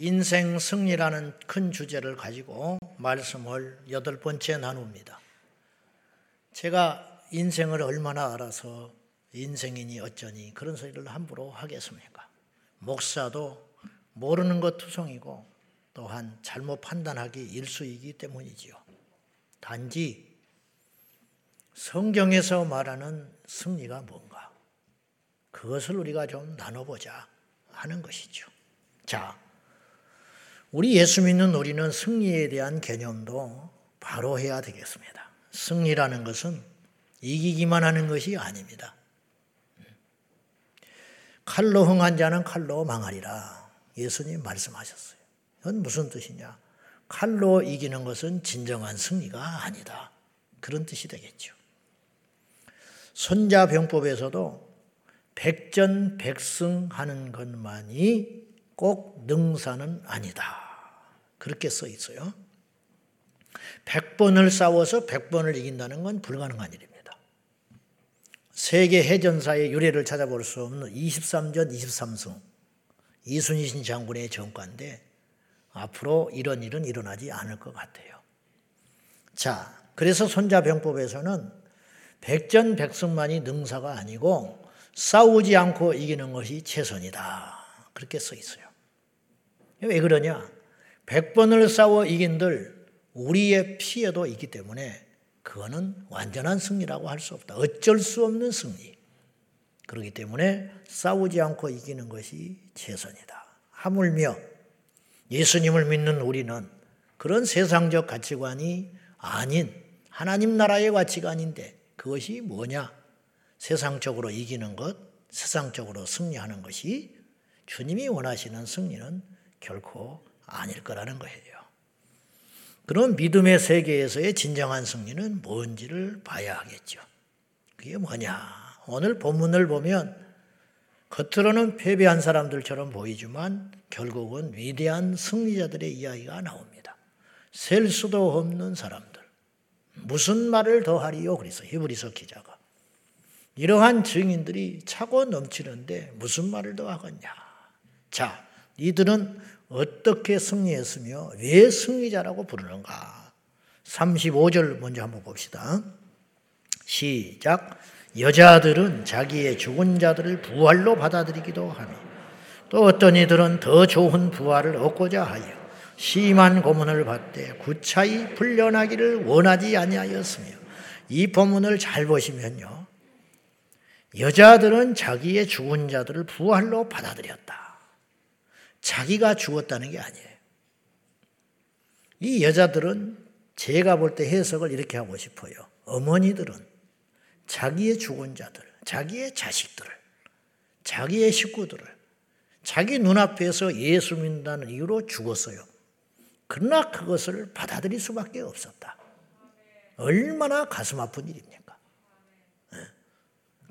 인생 승리라는 큰 주제를 가지고 말씀을 여덟 번째 나눕니다. 제가 인생을 얼마나 알아서 인생이니 어쩌니 그런 소리를 함부로 하겠습니까? 목사도 모르는 것 투성이고 또한 잘못 판단하기 일수이기 때문이지요. 단지 성경에서 말하는 승리가 뭔가 그것을 우리가 좀 나눠보자 하는 것이죠. 자, 우리 예수 믿는 우리는 승리에 대한 개념도 바로 해야 되겠습니다. 승리라는 것은 이기기만 하는 것이 아닙니다. 칼로 흥한 자는 칼로 망하리라. 예수님 말씀하셨어요. 그건 무슨 뜻이냐? 칼로 이기는 것은 진정한 승리가 아니다. 그런 뜻이 되겠죠. 손자병법에서도 백전백승하는 것만이 꼭 능사는 아니다. 그렇게 써 있어요. 100번을 싸워서 100번을 이긴다는 건 불가능한 일입니다. 세계 해전사의 유래를 찾아볼 수 없는 23전 23승 이순신 장군의 정과인데 앞으로 이런 일은 일어나지 않을 것 같아요. 자, 그래서 손자병법에서는 백전백승만이 능사가 아니고 싸우지 않고 이기는 것이 최선이다. 그렇게 써 있어요. 왜 그러냐? 100번을 싸워 이긴들 우리의 피해도 있기 때문에 그거는 완전한 승리라고 할 수 없다. 어쩔 수 없는 승리. 그렇기 때문에 싸우지 않고 이기는 것이 최선이다. 하물며 예수님을 믿는 우리는 그런 세상적 가치관이 아닌 하나님 나라의 가치관인데 그것이 뭐냐? 세상적으로 이기는 것, 세상적으로 승리하는 것이 주님이 원하시는 승리는 결코 아닐 거라는 거예요. 그런 믿음의 세계에서의 진정한 승리는 뭔지를 봐야 하겠죠. 그게 뭐냐? 오늘 본문을 보면 겉으로는 패배한 사람들처럼 보이지만 결국은 위대한 승리자들의 이야기가 나옵니다. 셀 수도 없는 사람들. 무슨 말을 더 하리요? 그래서 히브리서 기자가. 이러한 증인들이 차고 넘치는데 무슨 말을 더 하겠냐? 자, 이들은 어떻게 승리했으며 왜 승리자라고 부르는가? 35절 먼저 한번 봅시다. 시작. 여자들은 자기의 죽은 자들을 부활로 받아들이기도 하며 또 어떤 이들은 더 좋은 부활을 얻고자 하여 심한 고문을 받되 구차히 풀려나기를 원하지 아니하였으며 이 본문을 잘 보시면요. 여자들은 자기의 죽은 자들을 부활로 받아들였다. 자기가 죽었다는 게 아니에요. 이 여자들은 제가 볼 때 해석을 이렇게 하고 싶어요. 어머니들은 자기의 죽은 자들, 자기의 자식들을, 자기의 식구들을 자기 눈앞에서 예수 믿는다는 이유로 죽었어요. 그러나 그것을 받아들일 수밖에 없었다. 얼마나 가슴 아픈 일입니까? 예.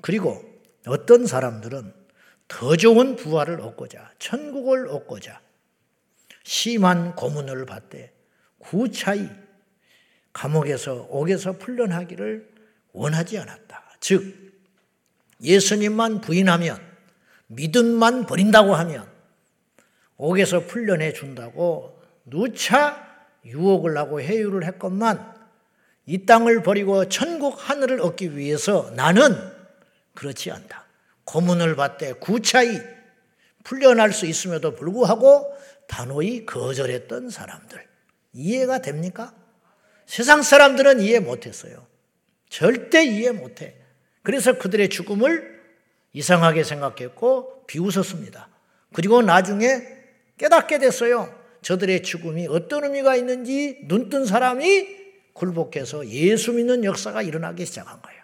그리고 어떤 사람들은 더 좋은 부활을 얻고자, 천국을 얻고자 심한 고문을 받되 구차히 감옥에서 옥에서 풀려나기를 원하지 않았다. 즉 예수님만 부인하면 믿음만 버린다고 하면 옥에서 풀려내 준다고 누차 유혹을 하고 해유를 했건만 이 땅을 버리고 천국 하늘을 얻기 위해서 나는 그렇지 않다. 고문을 받되 구차히 풀려날 수 있음에도 불구하고 단호히 거절했던 사람들. 이해가 됩니까? 세상 사람들은 이해 못했어요. 절대 이해 못해. 그래서 그들의 죽음을 이상하게 생각했고 비웃었습니다. 그리고 나중에 깨닫게 됐어요. 저들의 죽음이 어떤 의미가 있는지 눈 뜬 사람이 굴복해서 예수 믿는 역사가 일어나기 시작한 거예요.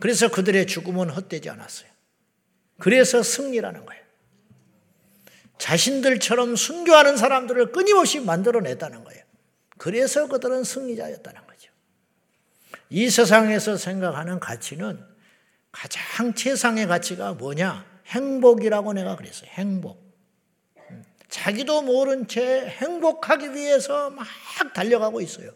그래서 그들의 죽음은 헛되지 않았어요. 그래서 승리라는 거예요. 자신들처럼 순교하는 사람들을 끊임없이 만들어냈다는 거예요. 그래서 그들은 승리자였다는 거죠. 이 세상에서 생각하는 가치는 가장 최상의 가치가 뭐냐? 행복이라고 내가 그랬어요. 행복. 자기도 모른 채 행복하기 위해서 막 달려가고 있어요.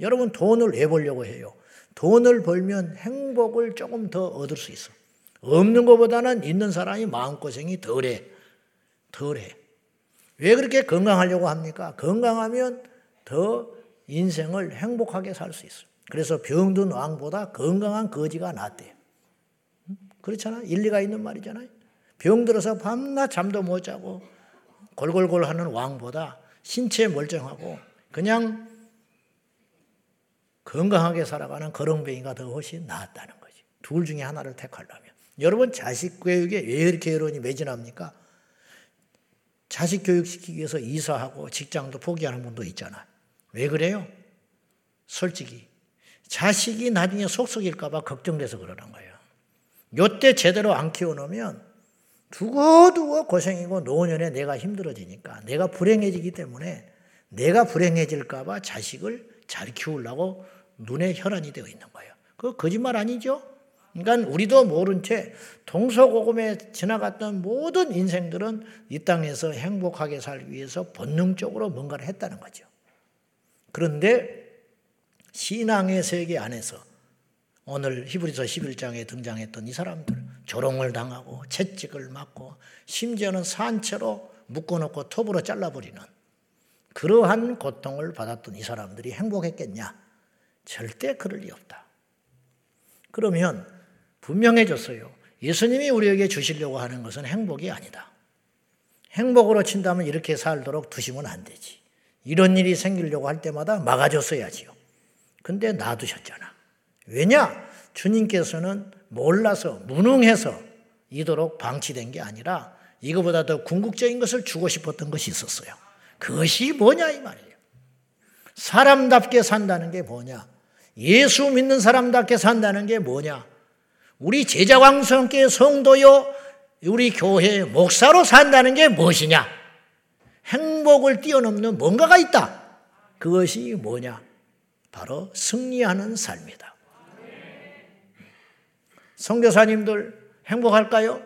여러분 돈을 왜 벌려고 해요? 돈을 벌면 행복을 조금 더 얻을 수 있어. 없는 것보다는 있는 사람이 마음고생이 덜해. 덜해. 왜 그렇게 건강하려고 합니까? 건강하면 더 인생을 행복하게 살 수 있어요. 그래서 병든 왕보다 건강한 거지가 낫대요. 그렇잖아. 일리가 있는 말이잖아요. 병들어서 밤낮 잠도 못 자고 골골골 하는 왕보다 신체 멀쩡하고 그냥 건강하게 살아가는 거렁뱅이가 더 훨씬 낫다는 거지. 둘 중에 하나를 택하려면. 여러분 자식 교육에 왜 이렇게 여론이 매진합니까? 자식 교육시키기 위해서 이사하고 직장도 포기하는 분도 있잖아. 왜 그래요? 솔직히 자식이 나중에 속속일까봐 걱정돼서 그러는 거예요. 요때 제대로 안 키워놓으면 두고두고 고생이고 노년에 내가 힘들어지니까 내가 불행해지기 때문에 내가 불행해질까봐 자식을 잘 키우려고 눈에 혈안이 되어 있는 거예요. 그 거짓말 아니죠? 그러니까 우리도 모른 채 동서고금에 지나갔던 모든 인생들은 이 땅에서 행복하게 살기 위해서 본능적으로 뭔가를 했다는 거죠. 그런데 신앙의 세계 안에서 오늘 히브리서 11장에 등장했던 이 사람들 조롱을 당하고 채찍을 맞고 심지어는 산채로 묶어놓고 톱으로 잘라버리는 그러한 고통을 받았던 이 사람들이 행복했겠냐? 절대 그럴 리 없다. 그러면 분명해졌어요. 예수님이 우리에게 주시려고 하는 것은 행복이 아니다. 행복으로 친다면 이렇게 살도록 두시면 안 되지. 이런 일이 생기려고 할 때마다 막아줬어야지요. 근데 놔두셨잖아. 왜냐? 주님께서는 몰라서, 무능해서 이도록 방치된 게 아니라 이거보다 더 궁극적인 것을 주고 싶었던 것이 있었어요. 그것이 뭐냐, 이 말이에요. 사람답게 산다는 게 뭐냐? 예수 믿는 사람답게 산다는 게 뭐냐? 우리 제자 왕성께 성도요, 우리 교회 목사로 산다는 게 무엇이냐? 행복을 뛰어넘는 뭔가가 있다. 그것이 뭐냐? 바로 승리하는 삶이다. 성교사님들 행복할까요?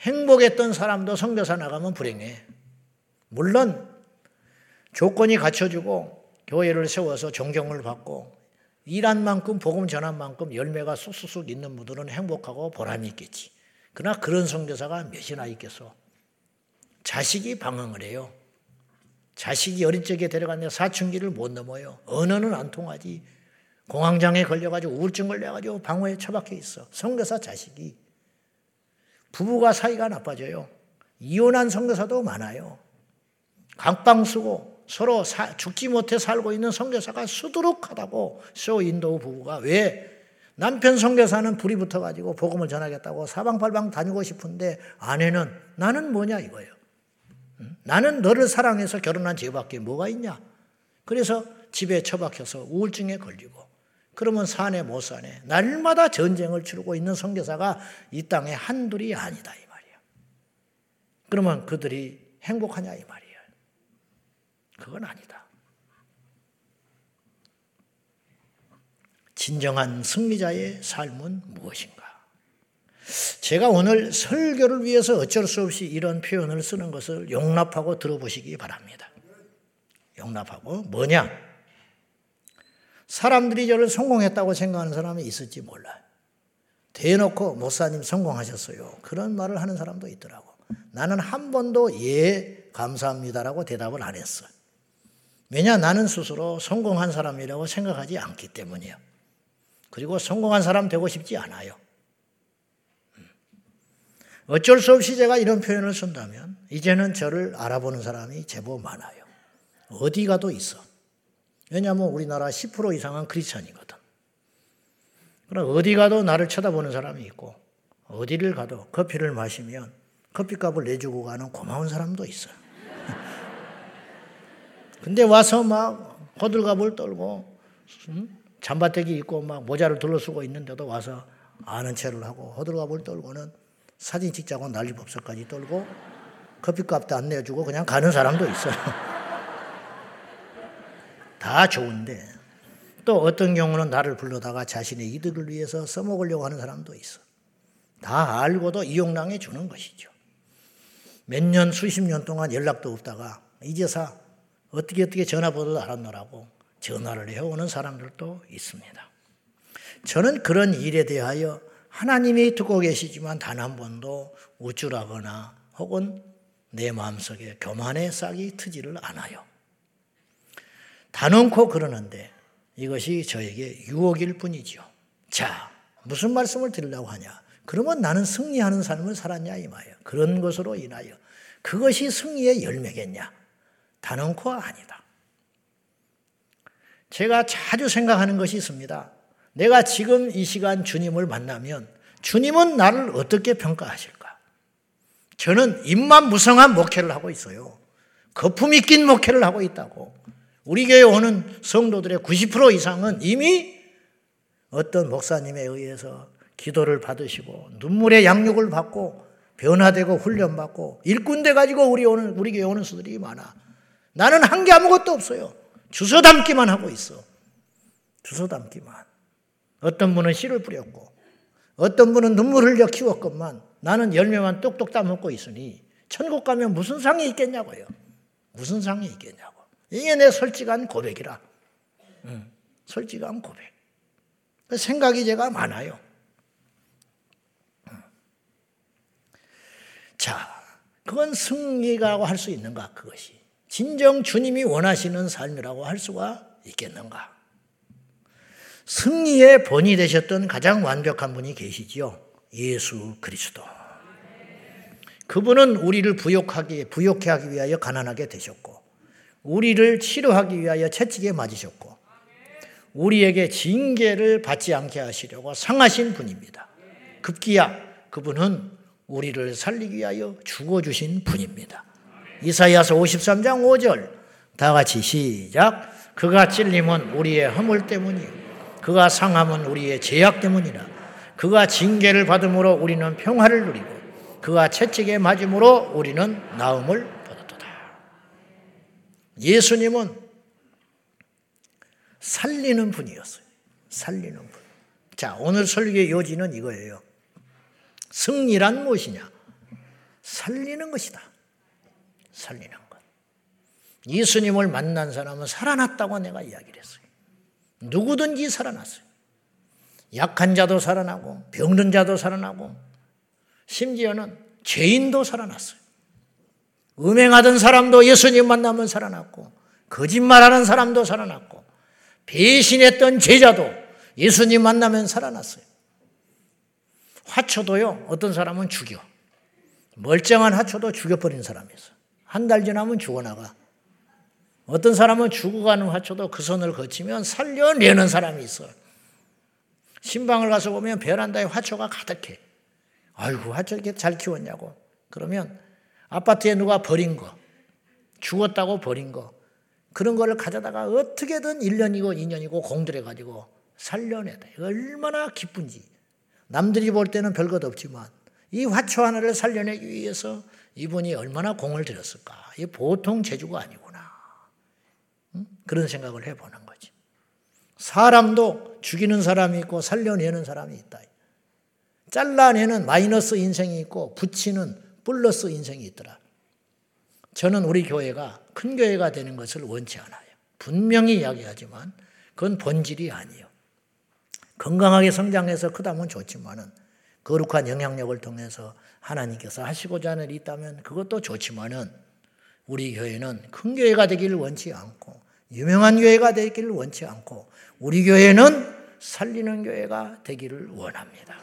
행복했던 사람도 성교사 나가면 불행해. 물론 조건이 갖춰주고 교회를 세워서 존경을 받고 일한 만큼 복음 전한 만큼 열매가 쑥쑥쑥 있는 분들은 행복하고 보람이 있겠지. 그러나 그런 성교사가 몇이나 있겠어. 자식이 방황을 해요. 자식이 어린 적에 데려갔는데 사춘기를 못 넘어요. 언어는 안 통하지. 공황장애 걸려가지고 우울증 걸려가지고 방어에 처박혀 있어. 성교사 자식이. 부부가 사이가 나빠져요. 이혼한 성교사도 많아요. 각방 쓰고 서로 사, 죽지 못해 살고 있는 성교사가 수두룩하다고 쇼 인도 부부가 왜 남편 성교사는 불이 붙어가지고 복음을 전하겠다고 사방팔방 다니고 싶은데 아내는 나는 뭐냐 이거예요. 나는 너를 사랑해서 결혼한 죄밖에 뭐가 있냐. 그래서 집에 처박혀서 우울증에 걸리고 그러면 사내 못 사네. 날마다 전쟁을 치르고 있는 성교사가 이 땅에 한둘이 아니다 이 말이야. 그러면 그들이 행복하냐 이 말이야. 그건 아니다. 진정한 승리자의 삶은 무엇인가? 제가 오늘 설교를 위해서 어쩔 수 없이 이런 표현을 쓰는 것을 용납하고 들어보시기 바랍니다. 용납하고 뭐냐? 사람들이 저를 성공했다고 생각하는 사람이 있을지 몰라요. 대놓고 목사님 성공하셨어요. 그런 말을 하는 사람도 있더라고. 나는 한 번도 예, 감사합니다라고 대답을 안 했어요. 왜냐 나는 스스로 성공한 사람이라고 생각하지 않기 때문이에요. 그리고 성공한 사람 되고 싶지 않아요. 음. 어쩔 수 없이 제가 이런 표현을 쓴다면 이제는 저를 알아보는 사람이 제법 많아요. 어디 가도 있어. 왜냐하면 우리나라 10% 이상은 크리스천이거든. 그럼 어디 가도 나를 쳐다보는 사람이 있고 어디를 가도 커피를 마시면 커피값을 내주고 가는 고마운 사람도 있어요. 근데 와서 막 호들갑을 떨고 음? 잠바대기 입고 막 모자를 둘러쓰고 있는데도 와서 아는 체를 하고 호들갑을 떨고는 사진 찍자고 난리법석까지 떨고 커피값도 안 내주고 그냥 가는 사람도 있어요. 다 좋은데 또 어떤 경우는 나를 불러다가 자신의 이득을 위해서 써먹으려고 하는 사람도 있어. 다 알고도 이용당해 주는 것이죠. 몇 년, 수십 년 동안 연락도 없다가 이제사 어떻게 어떻게 전화번호도 알았노라고 전화를 해오는 사람들도 있습니다. 저는 그런 일에 대하여 하나님이 듣고 계시지만 단 한 번도 우쭐하거나 혹은 내 마음속에 교만의 싹이 트지를 않아요. 단언코 그러는데 이것이 저에게 유혹일 뿐이죠. 자, 무슨 말씀을 드리려고 하냐? 그러면 나는 승리하는 삶을 살았냐 이 말이에요. 그런 것으로 인하여 그것이 승리의 열매겠냐? 단언코 아니다. 제가 자주 생각하는 것이 있습니다. 내가 지금 이 시간 주님을 만나면 주님은 나를 어떻게 평가하실까? 저는 입만 무성한 목회를 하고 있어요. 거품이 낀 목회를 하고 있다고. 우리 교회 오는 성도들의 90% 이상은 이미 어떤 목사님에 의해서 기도를 받으시고 눈물의 양육을 받고 변화되고 훈련받고 일꾼 돼 가지고 우리 오는 우리 교회 오는 수들이 많아. 나는 한 게 아무것도 없어요. 주워 담기만 하고 있어. 주워 담기만. 어떤 분은 씨를 뿌렸고 어떤 분은 눈물 흘려 키웠건만 나는 열매만 똑똑 따먹고 있으니 천국 가면 무슨 상이 있겠냐고요. 무슨 상이 있겠냐고. 이게 내 솔직한 고백이라. 응. 솔직한 고백. 그 생각이 제가 많아요. 자, 그건 승리라고 할 수 있는가, 그것이. 진정 주님이 원하시는 삶이라고 할 수가 있겠는가. 승리의 본이 되셨던 가장 완벽한 분이 계시지요. 예수 그리스도. 그분은 우리를 부욕하기, 부욕해 하기 위하여 가난하게 되셨고, 우리를 치료하기 위하여 채찍에 맞으셨고, 우리에게 징계를 받지 않게 하시려고 상하신 분입니다. 급기야 그분은 우리를 살리기 위하여 죽어주신 분입니다. 이사야서 53장 5절 다 같이 시작 그가 찔림은 우리의 허물 때문이요 그가 상함은 우리의 죄악 때문이라 그가 징계를 받음으로 우리는 평화를 누리고 그가 채찍에 맞음으로 우리는 나음을 받았도다. 예수님은 살리는 분이었어요. 살리는 분. 자, 오늘 설교의 요지는 이거예요. 승리란 무엇이냐? 살리는 것이다. 살리는 것. 예수님을 만난 사람은 살아났다고 내가 이야기를 했어요. 누구든지 살아났어요. 약한 자도 살아나고, 병든 자도 살아나고, 심지어는 죄인도 살아났어요. 음행하던 사람도 예수님 만나면 살아났고, 거짓말하는 사람도 살아났고, 배신했던 제자도 예수님 만나면 살아났어요. 화초도요, 어떤 사람은 죽여. 멀쩡한 화초도 죽여버린 사람이 있어. 한 달 지나면 죽어나가. 어떤 사람은 죽어가는 화초도 그 선을 거치면 살려내는 사람이 있어. 신방을 가서 보면 베란다에 화초가 가득해. 아이고, 화초 이렇게 잘 키웠냐고. 그러면 아파트에 누가 버린 거, 죽었다고 버린 거, 그런 거를 가져다가 어떻게든 1년이고 2년이고 공들여가지고 살려내다. 얼마나 기쁜지. 남들이 볼 때는 별것 없지만 이 화초 하나를 살려내기 위해서 이분이 얼마나 공을 들였을까. 이 보통 재주가 아니구나. 그런 생각을 해보는 거지. 사람도 죽이는 사람이 있고 살려내는 사람이 있다. 잘라내는 마이너스 인생이 있고 붙이는 플러스 인생이 있더라. 저는 우리 교회가 큰 교회가 되는 것을 원치 않아요. 분명히 이야기하지만 그건 본질이 아니에요. 건강하게 성장해서 크다면 좋지만은 거룩한 영향력을 통해서 하나님께서 하시고자 하는 일이 있다면 그것도 좋지만은 우리 교회는 큰 교회가 되기를 원치 않고 유명한 교회가 되기를 원치 않고 우리 교회는 살리는 교회가 되기를 원합니다.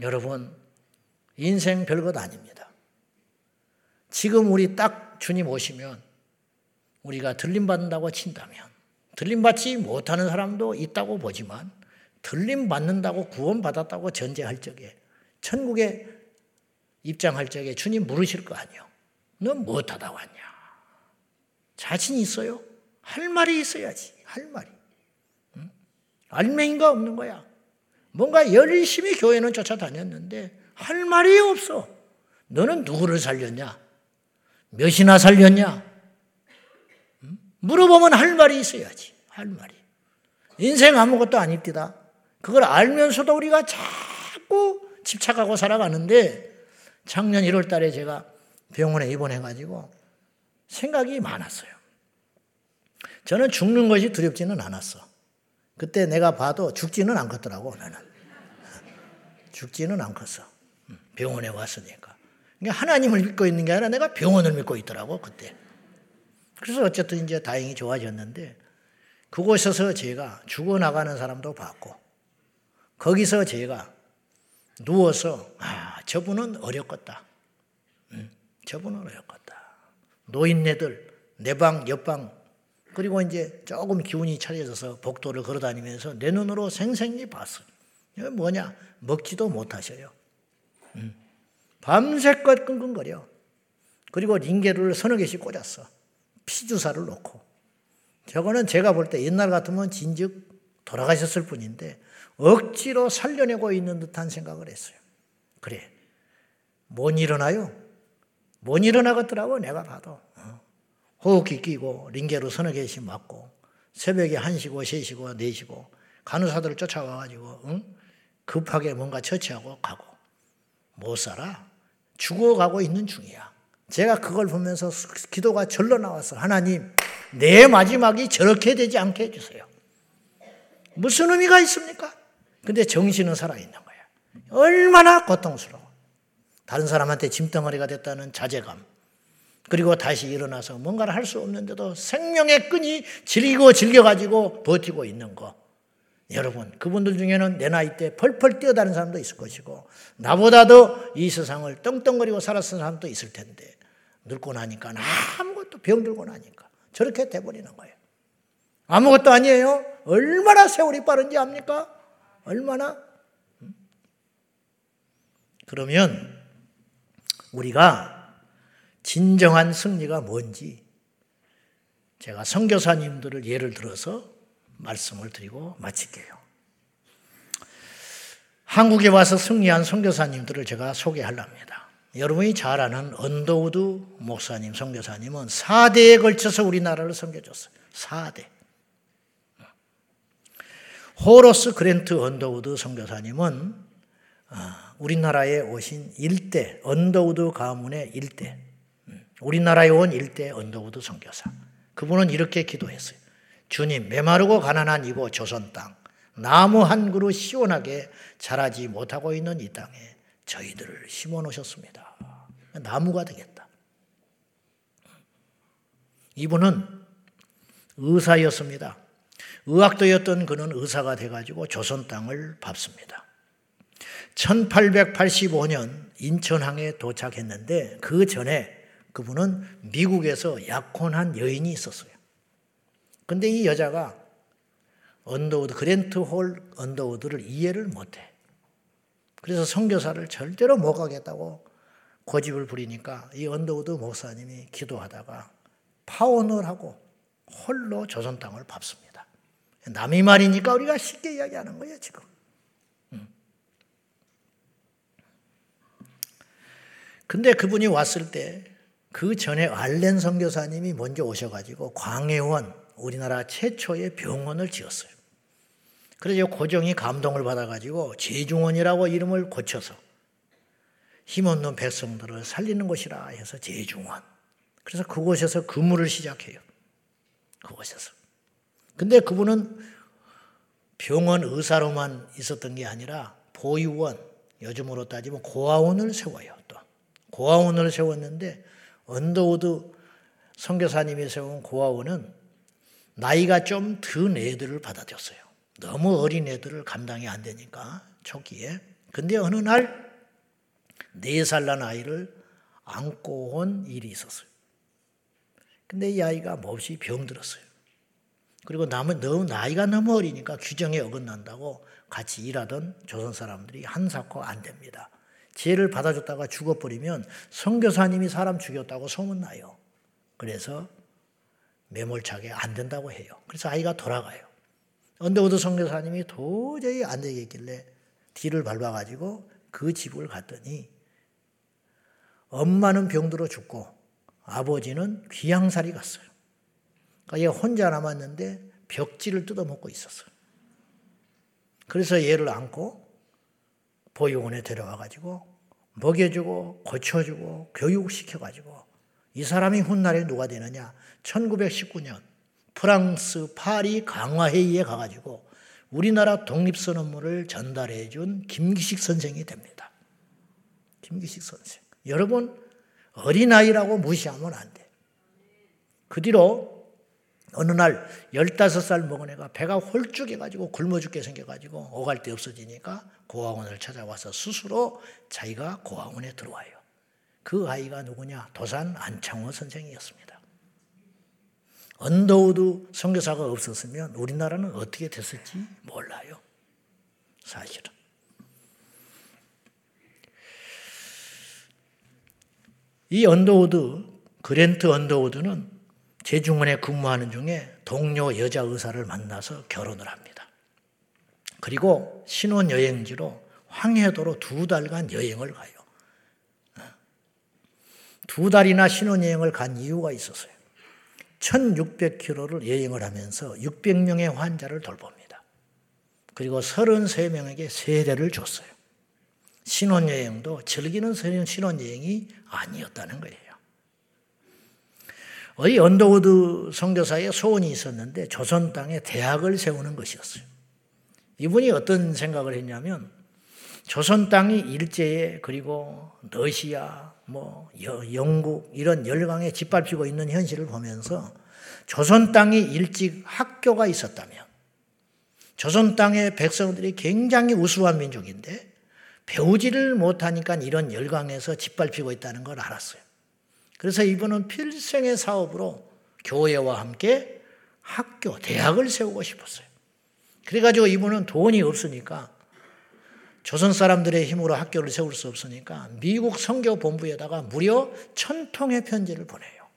여러분 인생 별것 아닙니다. 지금 우리 딱 주님 오시면 우리가 들림 받는다고 친다면 들림 받지 못하는 사람도 있다고 보지만 들림 받는다고 구원받았다고 전제할 적에 천국에 입장할 적에 주님 물으실 거 아니요. 너 무엇하다 왔냐? 자신 있어요? 할 말이 있어야지. 할 말이. 응? 알맹이가 없는 거야. 뭔가 열심히 교회는 쫓아다녔는데 할 말이 없어. 너는 누구를 살렸냐? 몇이나 살렸냐? 응? 물어보면 할 말이 있어야지. 할 말이. 인생 아무것도 아닙니다. 그걸 알면서도 우리가 자꾸 집착하고 살아가는데 작년 1월 달에 제가 병원에 입원해가지고 생각이 많았어요. 저는 죽는 것이 두렵지는 않았어. 그때 내가 봐도 죽지는 않겠더라고, 나는. 죽지는 않겠어. 병원에 왔으니까. 하나님을 믿고 있는 게 아니라 내가 병원을 믿고 있더라고, 그때. 그래서 어쨌든 이제 다행히 좋아졌는데, 그곳에서 제가 죽어나가는 사람도 봤고, 거기서 제가 누워서, 아, 저분은 어렵겠다. 음, 저분은 어렵겠다. 노인네들, 내 방, 옆방, 그리고 이제 조금 기운이 차려져서 복도를 걸어 다니면서 내 눈으로 생생히 봤어요. 뭐냐? 먹지도 못하셔요. 음. 밤새껏 끙끙거려. 그리고 링게를 서너 개씩 꽂았어. 피주사를 놓고. 저거는 제가 볼 때 옛날 같으면 진즉 돌아가셨을 뿐인데 억지로 살려내고 있는 듯한 생각을 했어요. 그래. 못 일어나요? 못 일어나겠더라고, 내가 봐도. 어. 호흡기 끼고, 링게로 서너 개씩 맞고, 새벽에 1시고, 3시고, 4시고, 간호사들을 쫓아와가지고, 응? 급하게 뭔가 처치하고 가고. 못 살아. 죽어가고 있는 중이야. 제가 그걸 보면서 기도가 절로 나와서 하나님, 내 마지막이 저렇게 되지 않게 해주세요. 무슨 의미가 있습니까? 근데 정신은 살아있는 거야. 얼마나 고통스러워. 다른 사람한테 짐덩어리가 됐다는 자제감. 그리고 다시 일어나서 뭔가를 할 수 없는데도 생명의 끈이 질기고 질겨가지고 버티고 있는 거. 여러분, 그분들 중에는 내 나이 때 펄펄 뛰어다니는 사람도 있을 것이고, 나보다도 이 세상을 떵떵거리고 살았던 사람도 있을 텐데, 늙고 나니까 아무것도 병들고 나니까 저렇게 돼버리는 거예요. 아무것도 아니에요. 얼마나 세월이 빠른지 압니까? 얼마나? 그러면 우리가 진정한 승리가 뭔지 제가 선교사님들을 예를 들어서 말씀을 드리고 마칠게요. 한국에 와서 승리한 선교사님들을 제가 소개하렵니다. 여러분이 잘 아는 언더우드 목사님, 선교사님은 4대에 걸쳐서 우리나라를 섬겨줬어요. 4대. 호로스 그랜트 언더우드 선교사님은 아, 우리나라에 오신 일대 언더우드 가문의 일대 음, 우리나라에 온 일대 언더우드 선교사 그분은 이렇게 기도했어요. 주님 메마르고 가난한 이곳 조선 땅 나무 한 그루 시원하게 자라지 못하고 있는 이 땅에 저희들을 심어 놓으셨습니다. 나무가 되겠다. 이분은 의사였습니다. 의학도였던 그는 의사가 돼가지고 조선 땅을 밟습니다. 1885년 인천항에 도착했는데 그 전에 그분은 미국에서 약혼한 여인이 있었어요. 근데 이 여자가 언더우드, 그랜트 홀 언더우드를 이해를 못해. 그래서 선교사를 절대로 못 가겠다고 고집을 부리니까 이 언더우드 목사님이 기도하다가 파혼을 하고 홀로 조선 땅을 밟습니다. 남의 말이니까 우리가 쉽게 이야기하는 거예요, 지금. 음. 근데 그분이 왔을 때 그 전에 알렌 선교사님이 먼저 오셔가지고 광해원 우리나라 최초의 병원을 지었어요. 그래서 고정이 감동을 받아가지고 제중원이라고 이름을 고쳐서 힘없는 백성들을 살리는 곳이라 해서 제중원. 그래서 그곳에서 근무를 시작해요. 그곳에서. 근데 그분은 병원 의사로만 있었던 게 아니라 보유원, 요즘으로 따지면 고아원을 세워요. 또 고아원을 세웠는데 언더우드 선교사님이 세운 고아원은 나이가 좀 든 애들을 받아줬어요. 너무 어린 애들을 감당이 안 되니까 초기에. 근데 어느 날 네 살 난 아이를 안고 온 일이 있었어요. 근데 이 아이가 몹시 병들었어요. 그리고 남은 너무 나이가 너무 어리니까 규정에 어긋난다고 같이 일하던 조선 사람들이 한사코 안 됩니다. 쟤를 받아줬다가 죽어버리면 선교사님이 사람 죽였다고 소문나요. 그래서 매몰차게 안 된다고 해요. 그래서 아이가 돌아가요. 언더우드 선교사님이 도저히 안 되겠길래 뒤를 밟아가지고 그 집을 갔더니 엄마는 병들어 죽고 아버지는 귀양살이 갔어요. 그러니까 얘가 혼자 남았는데 벽지를 뜯어먹고 있었어요. 그래서 얘를 안고 보육원에 데려와가지고 먹여주고 고쳐주고 교육시켜가지고 이 사람이 훗날에 누가 되느냐? 1919년 프랑스 파리 강화회의에 가가지고 우리나라 독립선언문을 전달해 준 김기식 선생이 됩니다. 김기식 선생. 여러분, 어린아이라고 무시하면 안 돼. 그 뒤로 어느 날 15살 먹은 애가 배가 홀쭉해가지고 굶어 죽게 생겨가지고 오갈 데 없어지니까 고아원을 찾아와서 스스로 자기가 고아원에 들어와요. 그 아이가 누구냐? 도산 안창호 선생이었습니다. 언더우드 선교사가 없었으면 우리나라는 어떻게 됐을지 몰라요. 사실은. 이 언더우드, 그랜트 언더우드는 제중원에 근무하는 중에 동료 여자 의사를 만나서 결혼을 합니다. 그리고 신혼 여행지로 황해도로 두 달간 여행을 가요. 두 달이나 신혼여행을 간 이유가 있었어요. 1600km를 여행을 하면서 600명의 환자를 돌봅니다. 그리고 33명에게 세례를 줬어요. 신혼여행도 즐기는 신혼여행이 아니었다는 거예요. 이 언더우드 선교사의 소원이 있었는데 조선 땅에 대학을 세우는 것이었어요. 이분이 어떤 생각을 했냐면 조선 땅이 일제에 그리고 러시아, 뭐 영국 이런 열강에 짓밟히고 있는 현실을 보면서 조선 땅이 일찍 학교가 있었다면 조선 땅의 백성들이 굉장히 우수한 민족인데 배우지를 못하니까 이런 열강에서 짓밟히고 있다는 걸 알았어요. 그래서 이분은 필생의 사업으로 교회와 함께 학교, 대학을 세우고 싶었어요. 그래가지고 이분은 돈이 없으니까 조선 사람들의 힘으로 학교를 세울 수 없으니까 미국 선교본부에다가 무려 천 통의 편지를 보내요.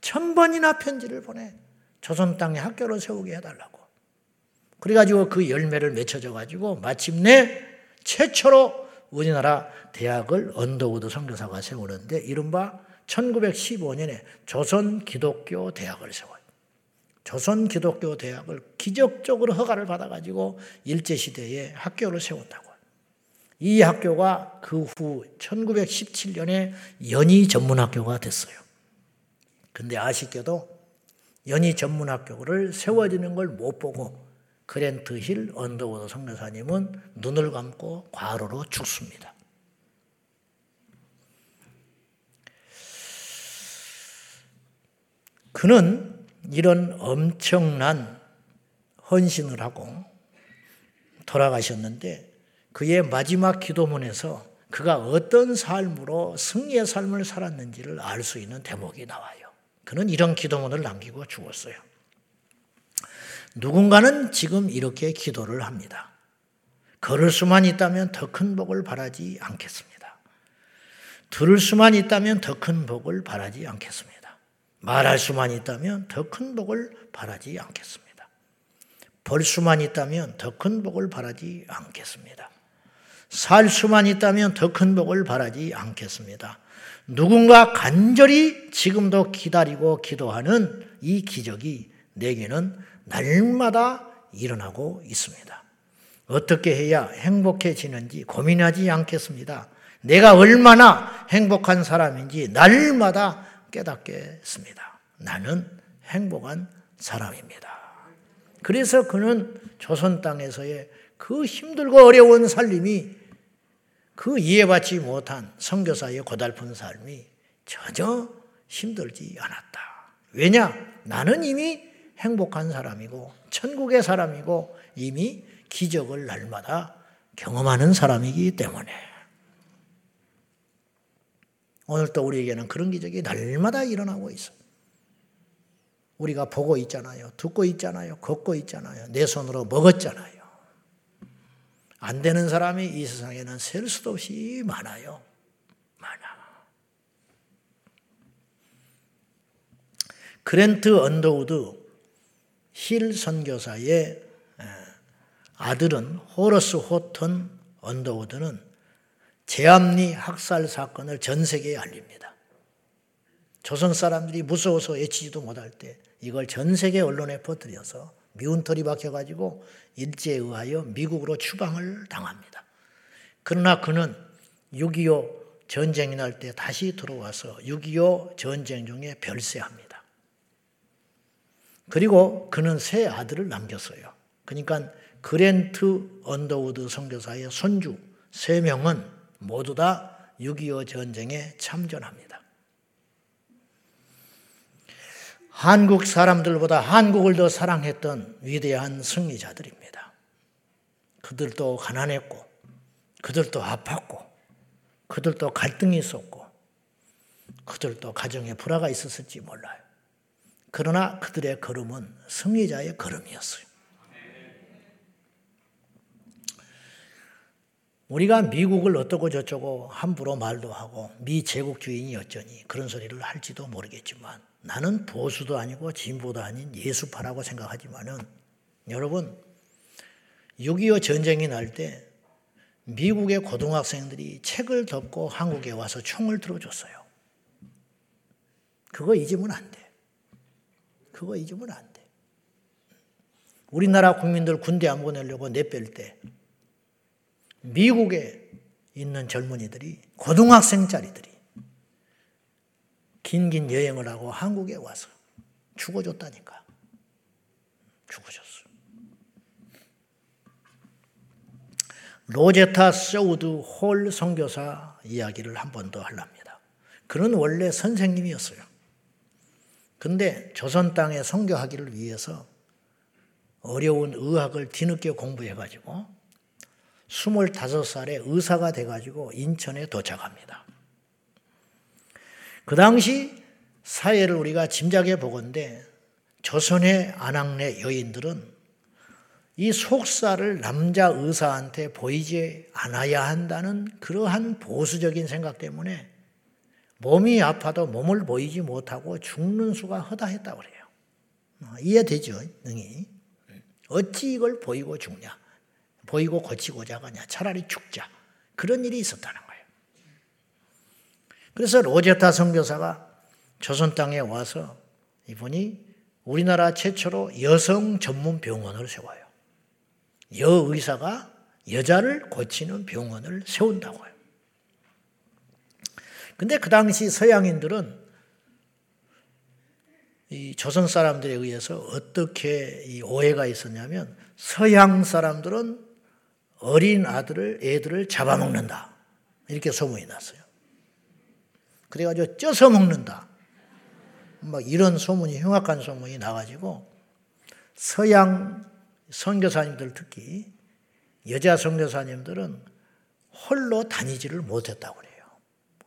천 번이나 편지를 보내. 조선 땅에 학교를 세우게 해달라고. 그래가지고 그 열매를 맺혀져가지고 마침내 최초로 우리나라 대학을 언더우드 선교사가 세우는데 이른바 1915년에 조선 기독교 대학을 세워요. 조선 기독교 대학을 기적적으로 허가를 받아가지고 일제시대에 학교를 세웠다고. 이 학교가 그 후 1917년에 연희 전문학교가 됐어요. 근데 아쉽게도 연희 전문학교를 세워지는 걸 못 보고 그랜트 힐 언더우드 선교사님은 눈을 감고 과로로 죽습니다. 그는 이런 엄청난 헌신을 하고 돌아가셨는데 그의 마지막 기도문에서 그가 어떤 삶으로 승리의 삶을 살았는지를 알 수 있는 대목이 나와요. 그는 이런 기도문을 남기고 죽었어요. 누군가는 지금 이렇게 기도를 합니다. 걸을 수만 있다면 더 큰 복을 바라지 않겠습니다. 들을 수만 있다면 더 큰 복을 바라지 않겠습니다. 말할 수만 있다면 더 큰 복을 바라지 않겠습니다. 벌 수만 있다면 더 큰 복을 바라지 않겠습니다. 살 수만 있다면 더 큰 복을 바라지 않겠습니다. 누군가 간절히 지금도 기다리고 기도하는 이 기적이 내게는 날마다 일어나고 있습니다. 어떻게 해야 행복해지는지 고민하지 않겠습니다. 내가 얼마나 행복한 사람인지 날마다 깨닫겠습니다. 나는 행복한 사람입니다. 그래서 그는 조선 땅에서의 그 힘들고 어려운 살림이 그 이해받지 못한 선교사의 고달픈 삶이 전혀 힘들지 않았다. 왜냐? 나는 이미 행복한 사람이고 천국의 사람이고 이미 기적을 날마다 경험하는 사람이기 때문에 오늘도 우리에게는 그런 기적이 날마다 일어나고 있어요. 우리가 보고 있잖아요. 듣고 있잖아요. 걷고 있잖아요. 내 손으로 먹었잖아요. 안 되는 사람이 이 세상에는 셀 수도 없이 많아요. 많아. 그랜트 언더우드 힐 선교사의 아들은 호러스 호턴 언더우드는 제암리 학살 사건을 전 세계에 알립니다. 조선 사람들이 무서워서 외치지도 못할 때 이걸 전 세계 언론에 퍼뜨려서 미운 털이 박혀가지고 일제에 의하여 미국으로 추방을 당합니다. 그러나 그는 6.25 전쟁이 날 때 다시 들어와서 6.25 전쟁 중에 별세합니다. 그리고 그는 세 아들을 남겼어요. 그러니까 그랜트 언더우드 선교사의 손주 세 명은 모두 다 6.25 전쟁에 참전합니다. 한국 사람들보다 한국을 더 사랑했던 위대한 승리자들입니다. 그들도 가난했고, 그들도 아팠고, 그들도 갈등이 있었고, 그들도 가정에 불화가 있었을지 몰라요. 그러나 그들의 걸음은 승리자의 걸음이었어요. 우리가 미국을 어떻고 저쩌고 함부로 말도 하고 미 제국주의인이 어쩌니 그런 소리를 할지도 모르겠지만 나는 보수도 아니고 진보도 아닌 예수파라고 생각하지만은 여러분 6.25 전쟁이 날 때 미국의 고등학생들이 책을 덮고 한국에 와서 총을 들어줬어요. 그거 잊으면 안 돼. 그거 잊으면 안 돼. 우리나라 국민들 군대 안 보내려고 내뺄 때 미국에 있는 젊은이들이 고등학생짜리들이 긴긴 여행을 하고 한국에 와서 죽어줬다니까. 죽어줬어. 로제타 소우드 홀 선교사 이야기를 한 번 더 하랍니다. 그는 원래 선생님이었어요. 근데 조선 땅에 선교하기를 위해서 어려운 의학을 뒤늦게 공부해가지고 25살에 의사가 돼가지고 인천에 도착합니다. 그 당시 사회를 우리가 짐작해 보건데 조선의 안악내 여인들은 이 속살을 남자 의사한테 보이지 않아야 한다는 그러한 보수적인 생각 때문에 몸이 아파도 몸을 보이지 못하고 죽는 수가 허다했다고 그래요. 어, 이해되죠? 능이. 어찌 이걸 보이고 죽냐? 보이고 고치고자 하냐? 차라리 죽자. 그런 일이 있었다는 거예요. 그래서 로제타 선교사가 조선 땅에 와서 이분이 우리나라 최초로 여성 전문 병원을 세워요. 여의사가 여자를 고치는 병원을 세운다고요. 근데 그 당시 서양인들은 이 조선 사람들에 의해서 어떻게 오해가 있었냐면 서양 사람들은 어린 아들을 애들을 잡아먹는다 이렇게 소문이 났어요. 그래가지고 쪄서 먹는다. 막 이런 소문이 흉악한 소문이 나가지고 서양 선교사님들 특히 여자 선교사님들은 홀로 다니지를 못했다고 그래요.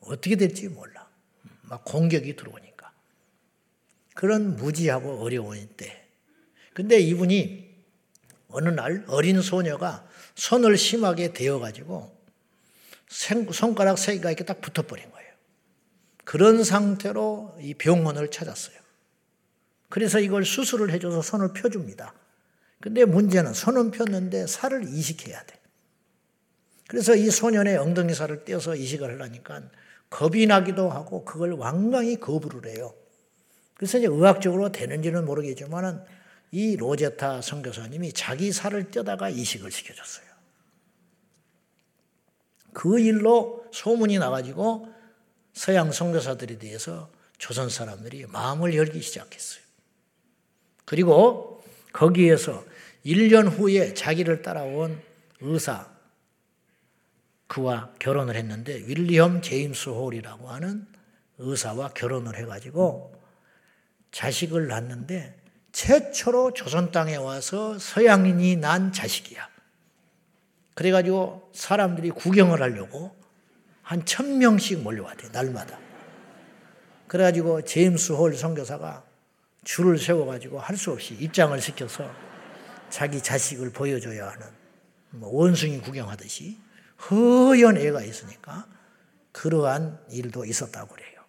어떻게 될지 몰라. 막 공격이 들어오니까. 그런 무지하고 어려운 때. 근데 이분이 어느 날 어린 소녀가 손을 심하게 대어가지고 손가락 세 개가 이렇게 딱 붙어버린 거예요. 그런 상태로 이 병원을 찾았어요. 그래서 이걸 수술을 해줘서 손을 펴줍니다. 근데 문제는 손은 폈는데 살을 이식해야 돼. 그래서 이 소년의 엉덩이 살을 떼어서 이식을 하려니까 겁이 나기도 하고 그걸 완강히 거부를 해요. 그래서 이제 의학적으로 되는지는 모르겠지만은 이 로제타 선교사님이 자기 살을 떼다가 이식을 시켜줬어요. 그 일로 소문이 나가지고 서양 선교사들에 대해서 조선 사람들이 마음을 열기 시작했어요. 그리고 거기에서 1년 후에 자기를 따라온 의사 그와 결혼을 했는데 윌리엄 제임스 홀이라고 하는 의사와 결혼을 해가지고 자식을 낳는데 최초로 조선 땅에 와서 서양인이 난 자식이야. 그래가지고 사람들이 구경을 하려고 한 천 명씩 몰려왔대 날마다. 그래가지고 제임스 홀 선교사가 줄을 세워가지고 할 수 없이 입장을 시켜서 자기 자식을 보여줘야 하는 뭐 원숭이 구경하듯이 허연 애가 있으니까 그러한 일도 있었다고 그래요.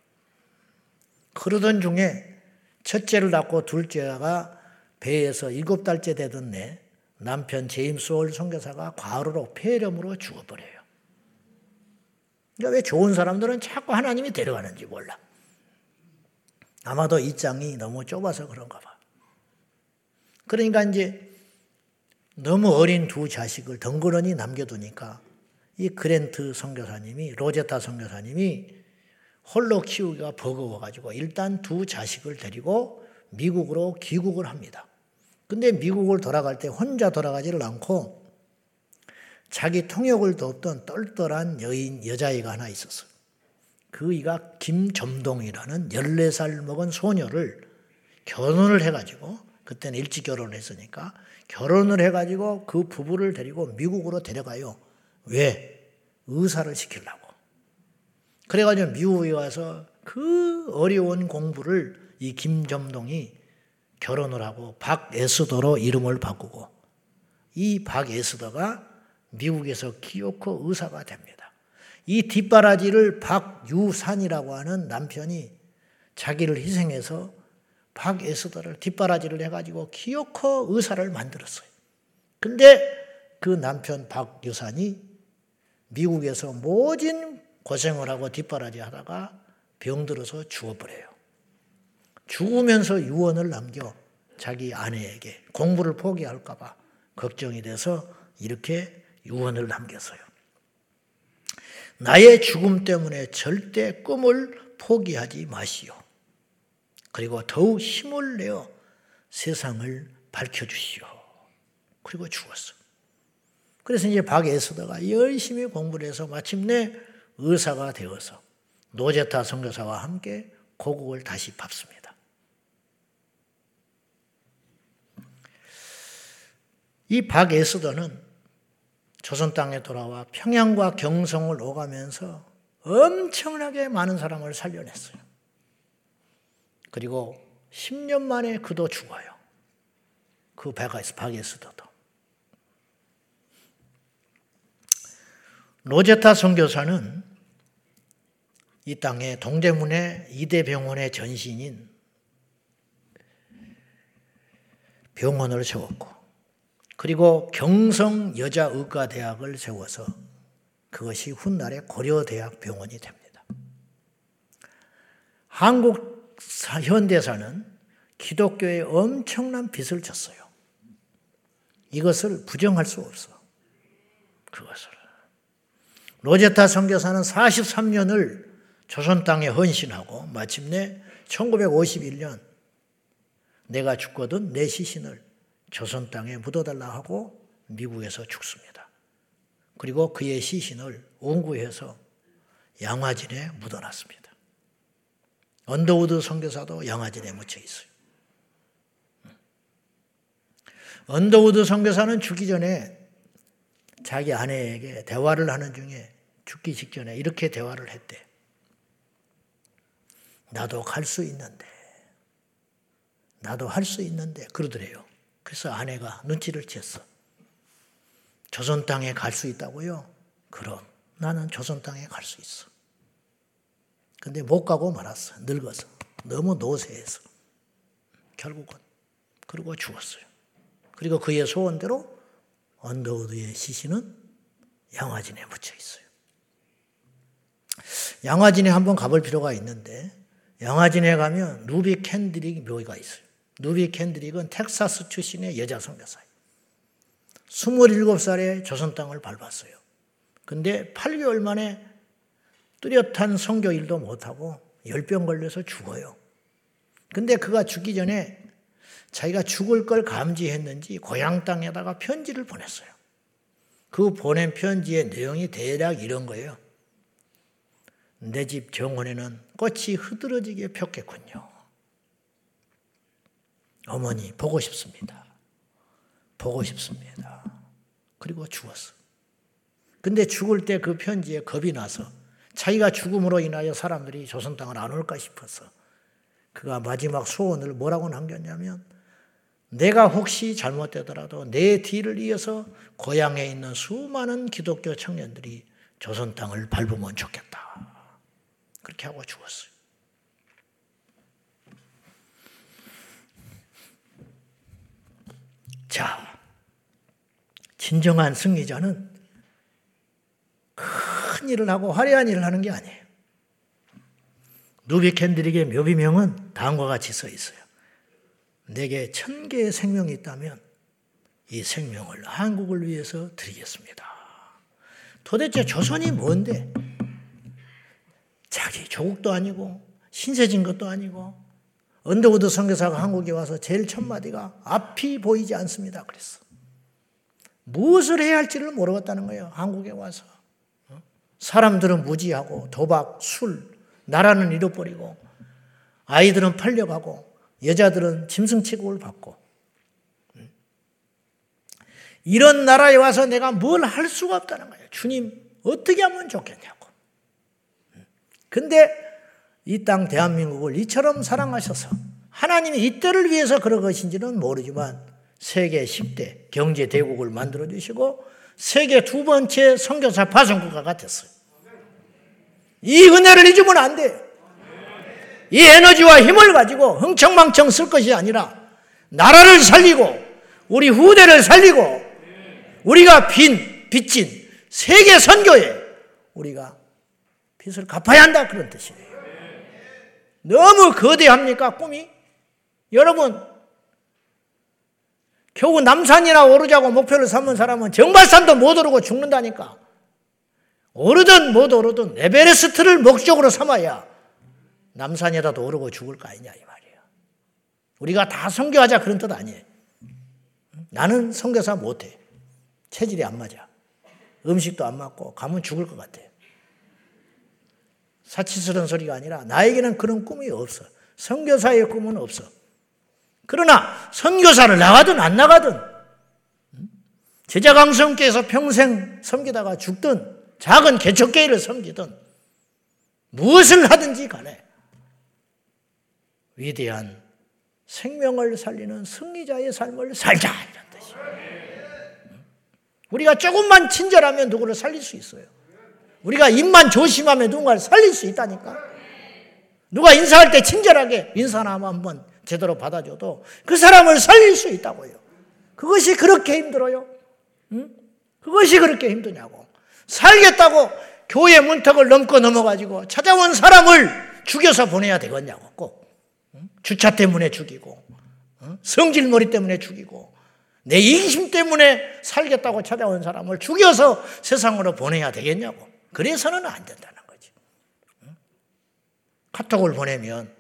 그러던 중에 첫째를 낳고 둘째가 배에서 일곱 달째 되던 내 남편 제임스 홀 선교사가 과로로 폐렴으로 죽어버려요. 그러니까 왜 좋은 사람들은 자꾸 하나님이 데려가는지 몰라. 아마도 이 장이 너무 좁아서 그런가 봐. 그러니까 이제 너무 어린 두 자식을 덩그러니 남겨두니까 이 그랜트 선교사님이 로제타 선교사님이 홀로 키우기가 버거워가지고 일단 두 자식을 데리고 미국으로 귀국을 합니다. 근데 미국을 돌아갈 때 혼자 돌아가지를 않고 자기 통역을 돕던 똘똘한 여인, 여자애가 하나 있었어요. 그이가 김점동이라는 14살 먹은 소녀를 결혼을 해가지고 그때는 일찍 결혼을 했으니까 결혼을 해가지고 그 부부를 데리고 미국으로 데려가요. 왜? 의사를 시키려고. 그래가지고 미국에 와서 그 어려운 공부를 이 김점동이 결혼을 하고 박에스더로 이름을 바꾸고 이 박에스더가 미국에서 기어코 의사가 됩니다. 이 뒷바라지를 박유산이라고 하는 남편이 자기를 희생해서 박에스더를 뒷바라지를 해가지고 기어코 의사를 만들었어요. 근데 그 남편 박유산이 미국에서 모진 고생을 하고 뒷바라지 하다가 병들어서 죽어버려요. 죽으면서 유언을 남겨 자기 아내에게 공부를 포기할까봐 걱정이 돼서 이렇게 유언을 남겼어요. 나의 죽음 때문에 절대 꿈을 포기하지 마시오. 그리고 더욱 힘을 내어 세상을 밝혀주시오. 그리고 죽었어. 그래서 이제 박에스더가 열심히 공부를 해서 마침내 의사가 되어서 노제타 선교사와 함께 고국을 다시 밟습니다. 이 박에스더는 조선 땅에 돌아와 평양과 경성을 오가면서 엄청나게 많은 사람을 살려냈어요. 그리고 10년 만에 그도 죽어요. 그 박에스더도. 로제타 선교사는 이 땅에 동대문의 이대 병원의 전신인 병원을 세웠고 그리고 경성 여자의과대학을 세워서 그것이 훗날에 고려대학 병원이 됩니다. 한국 현대사는 기독교에 엄청난 빚을 졌어요. 이것을 부정할 수 없어. 그것을. 로제타 선교사는 43년을 조선 땅에 헌신하고 마침내 1951년 내가 죽거든 내 시신을 조선 땅에 묻어달라 하고 미국에서 죽습니다. 그리고 그의 시신을 운구해서 양화진에 묻어놨습니다. 언더우드 선교사도 양화진에 묻혀 있어요. 언더우드 선교사는 죽기 전에 자기 아내에게 대화를 하는 중에 죽기 직전에 이렇게 대화를 했대. 나도 갈 수 있는데, 나도 할 수 있는데, 그러더래요. 그래서 아내가 눈치를 챘어. 조선 땅에 갈 수 있다고요? 그럼 나는 조선 땅에 갈 수 있어. 근데 못 가고 말았어. 늙어서. 너무 노쇠해서. 결국은. 그리고 죽었어요. 그리고 그의 소원대로 언더우드의 시신은 양화진에 묻혀 있어요. 양화진에 한번 가볼 필요가 있는데 양화진에 가면 루비 켄드릭 묘가 있어요. 루비 켄드릭은 텍사스 출신의 여자 선교사예요. 27살에 조선 땅을 밟았어요. 근데 8개월 만에 뚜렷한 선교 일도 못하고 열병 걸려서 죽어요. 근데 그가 죽기 전에 자기가 죽을 걸 감지했는지 고향 땅에다가 편지를 보냈어요. 그 보낸 편지의 내용이 대략 이런 거예요. 내 집 정원에는 꽃이 흐드러지게 폈겠군요. 어머니, 보고 싶습니다. 보고 싶습니다. 그리고 죽었어. 근데 죽을 때 그 편지에 겁이 나서 자기가 죽음으로 인하여 사람들이 조선 땅을 안 올까 싶어서 그가 마지막 소원을 뭐라고 남겼냐면 내가 혹시 잘못되더라도 내 뒤를 이어서 고향에 있는 수많은 기독교 청년들이 조선 땅을 밟으면 좋겠다. 그렇게 하고 죽었어요. 자, 진정한 승리자는 큰 일을 하고 화려한 일을 하는 게 아니에요. 루비 켄드릭의 묘비명은 다음과 같이 써 있어요. 내게 천 개의 생명이 있다면 이 생명을 한국을 위해서 드리겠습니다. 도대체 조선이 뭔데? 자기 조국도 아니고 신세진 것도 아니고 언더우드 선교사가 한국에 와서 제일 첫 마디가 앞이 보이지 않습니다. 그랬어. 무엇을 해야 할지를 모르겠다는 거예요. 한국에 와서. 어? 사람들은 무지하고 도박, 술, 나라는 잃어버리고 아이들은 팔려가고 여자들은 짐승 취급을 받고 이런 나라에 와서 내가 뭘 할 수가 없다는 거예요. 주님 어떻게 하면 좋겠냐고. 근데 이 땅 대한민국을 이처럼 사랑하셔서 하나님이 이때를 위해서 그런 것인지는 모르지만 세계 10대 경제 대국을 만들어 주시고 세계 두 번째 선교사 파송국가가 됐어요. 이 은혜를 잊으면 안 돼요. 이 에너지와 힘을 가지고 흥청망청 쓸 것이 아니라 나라를 살리고 우리 후대를 살리고 우리가 빈 빚진 세계 선교에 우리가 빚을 갚아야 한다 그런 뜻이에요. 너무 거대합니까 꿈이? 여러분 겨우 남산이나 오르자고 목표를 삼은 사람은 정발산도 못 오르고 죽는다니까. 오르든 못 오르든 에베레스트를 목적으로 삼아야 남산이라도 오르고 죽을 거 아니냐 이 말이에요. 우리가 다 성교하자 그런 뜻 아니에요. 나는 성교사 못해. 체질이 안 맞아. 음식도 안 맞고 가면 죽을 것 같아. 사치스러운 소리가 아니라 나에게는 그런 꿈이 없어. 성교사의 꿈은 없어. 그러나 선교사를 나가든 안 나가든 제자 강성께서 평생 섬기다가 죽든 작은 개척교회를 섬기든 무엇을 하든지 간에 위대한 생명을 살리는 승리자의 삶을 살자 이런 뜻이에요. 우리가 조금만 친절하면 누구를 살릴 수 있어요. 우리가 입만 조심하면 누군가를 살릴 수 있다니까. 누가 인사할 때 친절하게 인사나 한번 제대로 받아줘도 그 사람을 살릴 수 있다고요. 그것이 그렇게 힘들어요. 응? 그것이 그렇게 힘드냐고. 살겠다고 교회 문턱을 넘고 넘어가지고 찾아온 사람을 죽여서 보내야 되겠냐고 꼭. 응? 주차 때문에 죽이고, 응? 성질머리 때문에 죽이고, 내 이기심 때문에 살겠다고 찾아온 사람을 죽여서 세상으로 보내야 되겠냐고. 그래서는 안 된다는 거지. 카톡을 보내면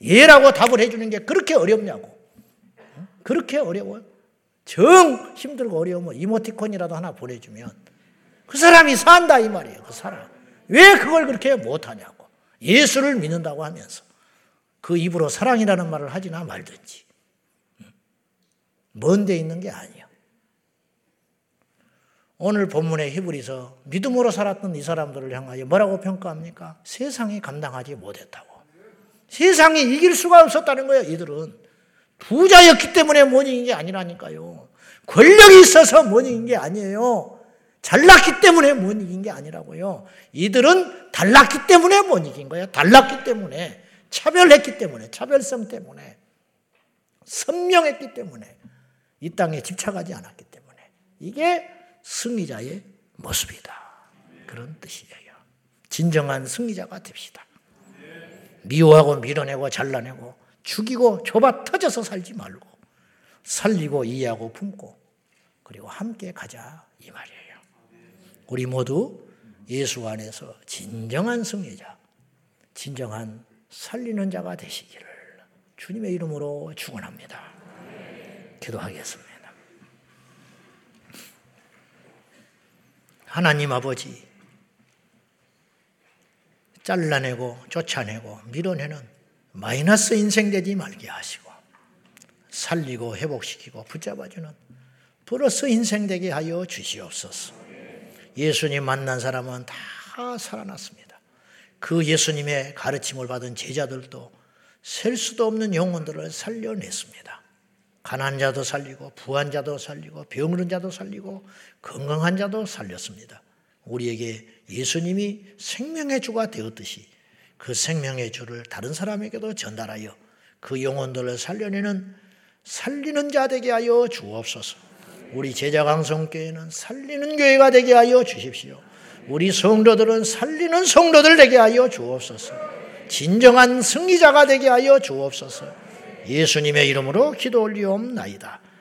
예라고 답을 해주는 게 그렇게 어렵냐고. 그렇게 어려워요? 정 힘들고 어려우면 이모티콘이라도 하나 보내주면 그 사람이 산다 이 말이에요. 그 사람. 왜 그걸 그렇게 못하냐고. 예수를 믿는다고 하면서 그 입으로 사랑이라는 말을 하지나 말든지. 먼데 있는 게 아니야. 오늘 본문의 히브리서 믿음으로 살았던 이 사람들을 향하여 뭐라고 평가합니까? 세상이 감당하지 못했다고. 세상이 이길 수가 없었다는 거예요, 이들은. 부자였기 때문에 못 이긴 게 아니라니까요. 권력이 있어서 못 이긴 게 아니에요. 잘났기 때문에 못 이긴 게 아니라고요. 이들은 달랐기 때문에 못 이긴 거예요. 달랐기 때문에. 차별했기 때문에. 차별성 때문에. 선명했기 때문에. 이 땅에 집착하지 않았기 때문에. 이게 승리자의 모습이다. 그런 뜻이에요. 진정한 승리자가 됩시다. 미워하고 밀어내고 잘라내고 죽이고 좁아 터져서 살지 말고 살리고 이해하고 품고 그리고 함께 가자 이 말이에요. 우리 모두 예수 안에서 진정한 승리자, 진정한 살리는 자가 되시기를 주님의 이름으로 축원합니다. 기도하겠습니다. 하나님 아버지 잘라내고 쫓아내고 밀어내는 마이너스 인생 되지 말게 하시고 살리고 회복시키고 붙잡아주는 플러스 인생 되게 하여 주시옵소서. 예수님 만난 사람은 다 살아났습니다. 그 예수님의 가르침을 받은 제자들도 셀 수도 없는 영혼들을 살려냈습니다. 가난 자도 살리고 부한 자도 살리고 병든 자도 살리고 건강한 자도 살렸습니다. 우리에게 예수님이 생명의 주가 되었듯이 그 생명의 주를 다른 사람에게도 전달하여 그 영혼들을 살려내는 살리는 자 되게 하여 주옵소서. 우리 제자 강성교회는 살리는 교회가 되게 하여 주십시오. 우리 성도들은 살리는 성도들 되게 하여 주옵소서. 진정한 승리자가 되게 하여 주옵소서. 예수님의 이름으로 기도 올리옵나이다.